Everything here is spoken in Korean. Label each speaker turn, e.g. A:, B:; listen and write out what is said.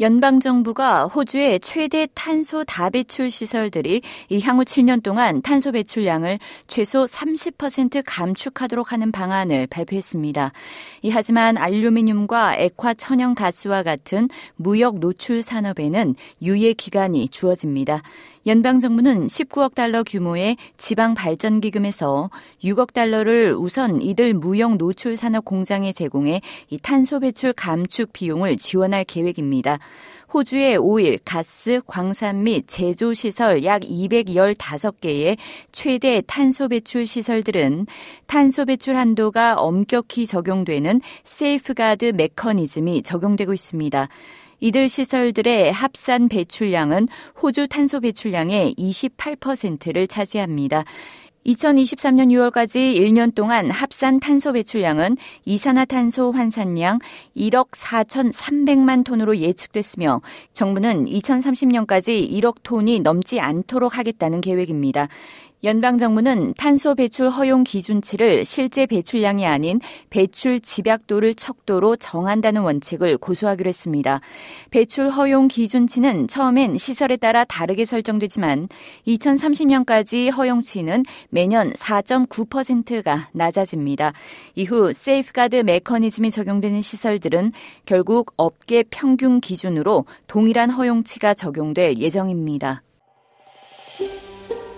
A: 연방정부가 호주의 최대 탄소 다배출 시설들이 이 향후 7년 동안 탄소 배출량을 최소 30% 감축하도록 하는 방안을 발표했습니다. 이 하지만 알루미늄과 액화 천연 가스와 같은 무역 노출 산업에는 유예 기간이 주어집니다. 연방 정부는 19억 달러 규모의 지방 발전 기금에서 6억 달러를 우선 이들 무역 노출 산업 공장에 제공해 이 탄소 배출 감축 비용을 지원할 계획입니다. 호주의 오일, 가스, 광산 및 제조 시설 약 215개의 최대 탄소 배출 시설들은 탄소 배출 한도가 엄격히 적용되는 세이프가드 메커니즘이 적용되고 있습니다. 이들 시설들의 합산 배출량은 호주 탄소 배출량의 28%를 차지합니다. 2023년 6월까지 1년 동안 합산 탄소 배출량은 이산화탄소 환산량 1억 4,300만 톤으로 예측됐으며 정부는 2030년까지 1억 톤이 넘지 않도록 하겠다는 계획입니다. 연방 정부는 탄소 배출 허용 기준치를 실제 배출량이 아닌 배출 집약도를 척도로 정한다는 원칙을 고수하기로 했습니다. 배출 허용 기준치는 처음엔 시설에 따라 다르게 설정되지만 2030년까지 허용치는 매년 4.9%가 낮아집니다. 이후 세이프가드 메커니즘이 적용되는 시설들은 결국 업계 평균 기준으로 동일한 허용치가 적용될 예정입니다.